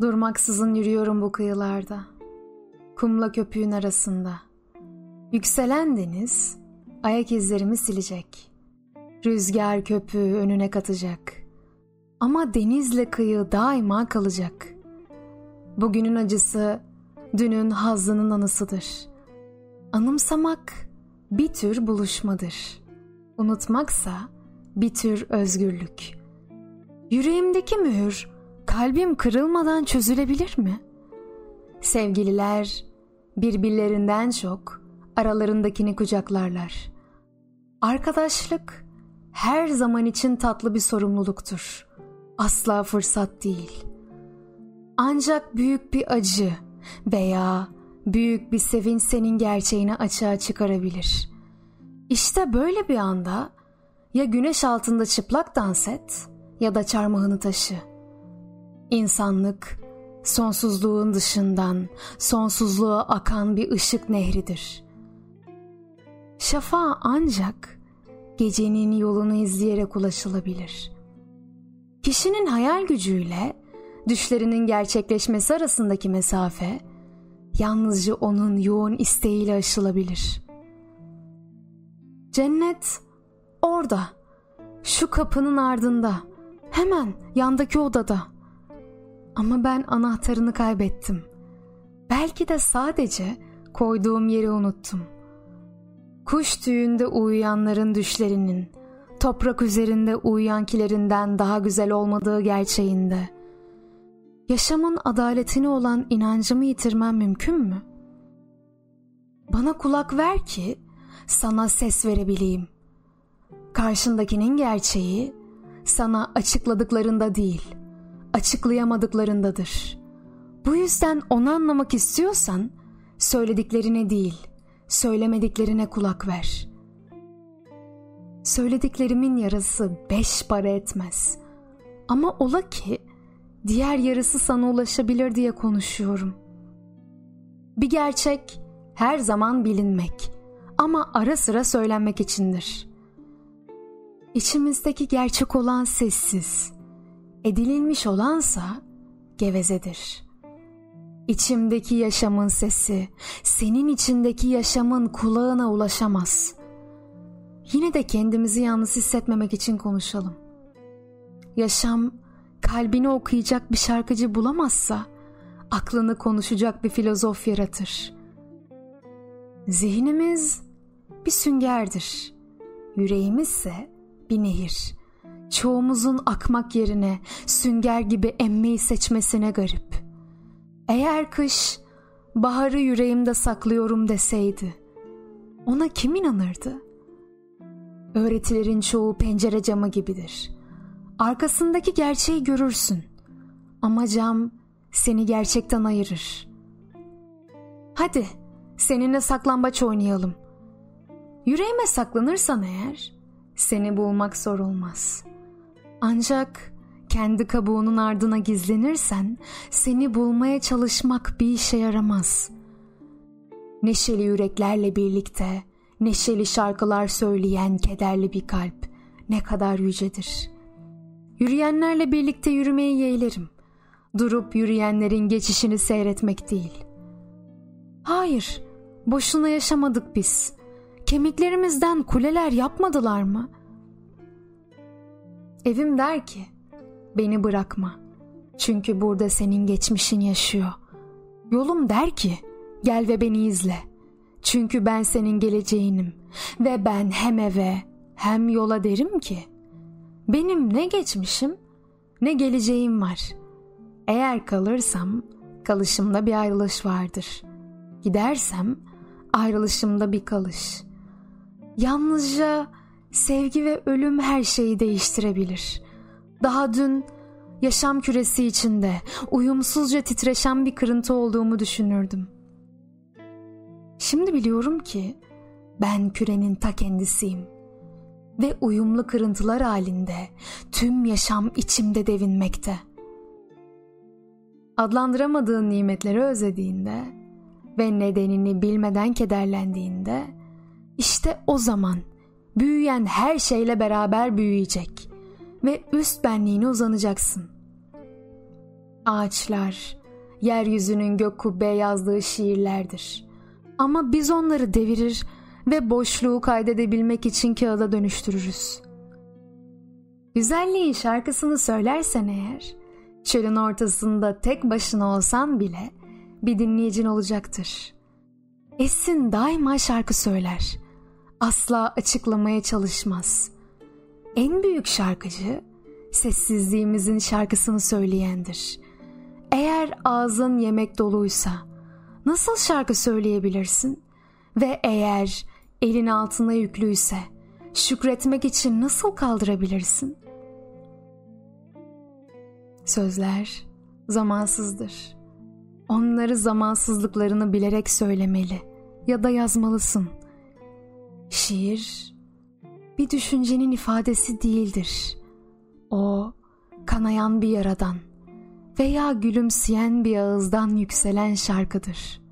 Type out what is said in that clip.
Durmaksızın yürüyorum bu kıyılarda. Kumla köpüğün arasında. Yükselen deniz ayak izlerimi silecek. Rüzgar köpüğü önüne katacak. Ama denizle kıyı daima kalacak. Bugünün acısı dünün hazzının anısıdır. Anımsamak bir tür buluşmadır. Unutmaksa bir tür özgürlük. Yüreğimdeki mühür kalbim kırılmadan çözülebilir mi? Sevgililer birbirlerinden çok aralarındakini kucaklarlar. Arkadaşlık her zaman için tatlı bir sorumluluktur. Asla fırsat değil. Ancak büyük bir acı veya büyük bir sevinç senin gerçeğini açığa çıkarabilir. İşte böyle bir anda ya güneş altında çıplak dans et ya da çarmıhını taşı.'' İnsanlık sonsuzluğun dışından sonsuzluğa akan bir ışık nehridir. Şafağa ancak gecenin yolunu izleyerek ulaşılabilir. Kişinin hayal gücüyle düşlerinin gerçekleşmesi arasındaki mesafe yalnızca onun yoğun isteğiyle aşılabilir. Cennet orada, şu kapının ardında, hemen yandaki odada.'' Ama ben anahtarını kaybettim. Belki de sadece koyduğum yeri unuttum. Kuş tüyünde uyuyanların düşlerinin, toprak üzerinde uyuyankilerinden daha güzel olmadığı gerçeğinde. Yaşamın adaletine olan inancımı yitirmem mümkün mü? Bana kulak ver ki sana ses verebileyim. Karşındakinin gerçeği sana açıkladıklarında değil, açıklayamadıklarındadır. Bu yüzden onu anlamak istiyorsan söylediklerine değil, söylemediklerine kulak ver. Söylediklerimin yarısı beş para etmez. Ama ola ki diğer yarısı sana ulaşabilir diye konuşuyorum. Bir gerçek her zaman bilinmek ama ara sıra söylenmek içindir. İçimizdeki gerçek olan sessiz, edinilmiş olansa gevezedir. İçimdeki yaşamın sesi senin içindeki yaşamın kulağına ulaşamaz. Yine de kendimizi yalnız hissetmemek için konuşalım. Yaşam kalbini okuyacak bir şarkıcı bulamazsa aklını konuşacak bir filozof yaratır. Zihnimiz bir süngerdir. Yüreğimizse bir nehir çoğumuzun akmak yerine sünger gibi emmeyi seçmesine garip. Eğer kış baharı yüreğimde saklıyorum deseydi ona kim inanırdı? Öğretilerin çoğu pencere camı gibidir. Arkasındaki gerçeği görürsün ama cam seni gerçekten ayırır. Hadi seninle saklambaç oynayalım. Yüreğime saklanırsan eğer seni bulmak zor olmaz.'' Ancak kendi kabuğunun ardına gizlenirsen seni bulmaya çalışmak bir işe yaramaz. Neşeli yüreklerle birlikte neşeli şarkılar söyleyen kederli bir kalp ne kadar yücedir. Yürüyenlerle birlikte yürümeyi yeğlerim. Durup yürüyenlerin geçişini seyretmek değil. Hayır, boşuna yaşamadık biz. Kemiklerimizden kuleler yapmadılar mı?'' Evim der ki beni bırakma. Çünkü burada senin geçmişin yaşıyor. Yolum der ki gel ve beni izle. Çünkü ben senin geleceğinim ve ben hem eve hem yola derim ki benim ne geçmişim ne geleceğim var. Eğer kalırsam kalışımda bir ayrılış vardır. Gidersem ayrılışımda bir kalış. Yalnızca Sevgi ve ölüm her şeyi değiştirebilir. Daha dün yaşam küresi içinde uyumsuzca titreşen bir kırıntı olduğumu düşünürdüm. Şimdi biliyorum ki ben kürenin ta kendisiyim ve uyumlu kırıntılar halinde tüm yaşam içimde devinmekte. Adlandıramadığın nimetleri özlediğinde ve nedenini bilmeden kederlendiğinde işte o zaman büyüyen her şeyle beraber büyüyecek ve üst benliğine uzanacaksın. Ağaçlar, yeryüzünün gök kubbe yazdığı şiirlerdir. Ama biz onları devirir ve boşluğu kaydedebilmek için kağıda dönüştürürüz. Güzelliğin şarkısını söylersen eğer, çölün ortasında tek başına olsan bile bir dinleyicin olacaktır. Esin daima şarkı söyler. Asla açıklamaya çalışmaz. En büyük şarkıcı sessizliğimizin şarkısını söyleyendir. Eğer ağzın yemek doluysa nasıl şarkı söyleyebilirsin? Ve eğer elin altına yüklüyse şükretmek için nasıl kaldırabilirsin? Sözler zamansızdır. Onları zamansızlıklarını bilerek söylemeli ya da yazmalısın. Şiir bir düşüncenin ifadesi değildir. O kanayan bir yaradan veya gülümseyen bir ağızdan yükselen şarkıdır.''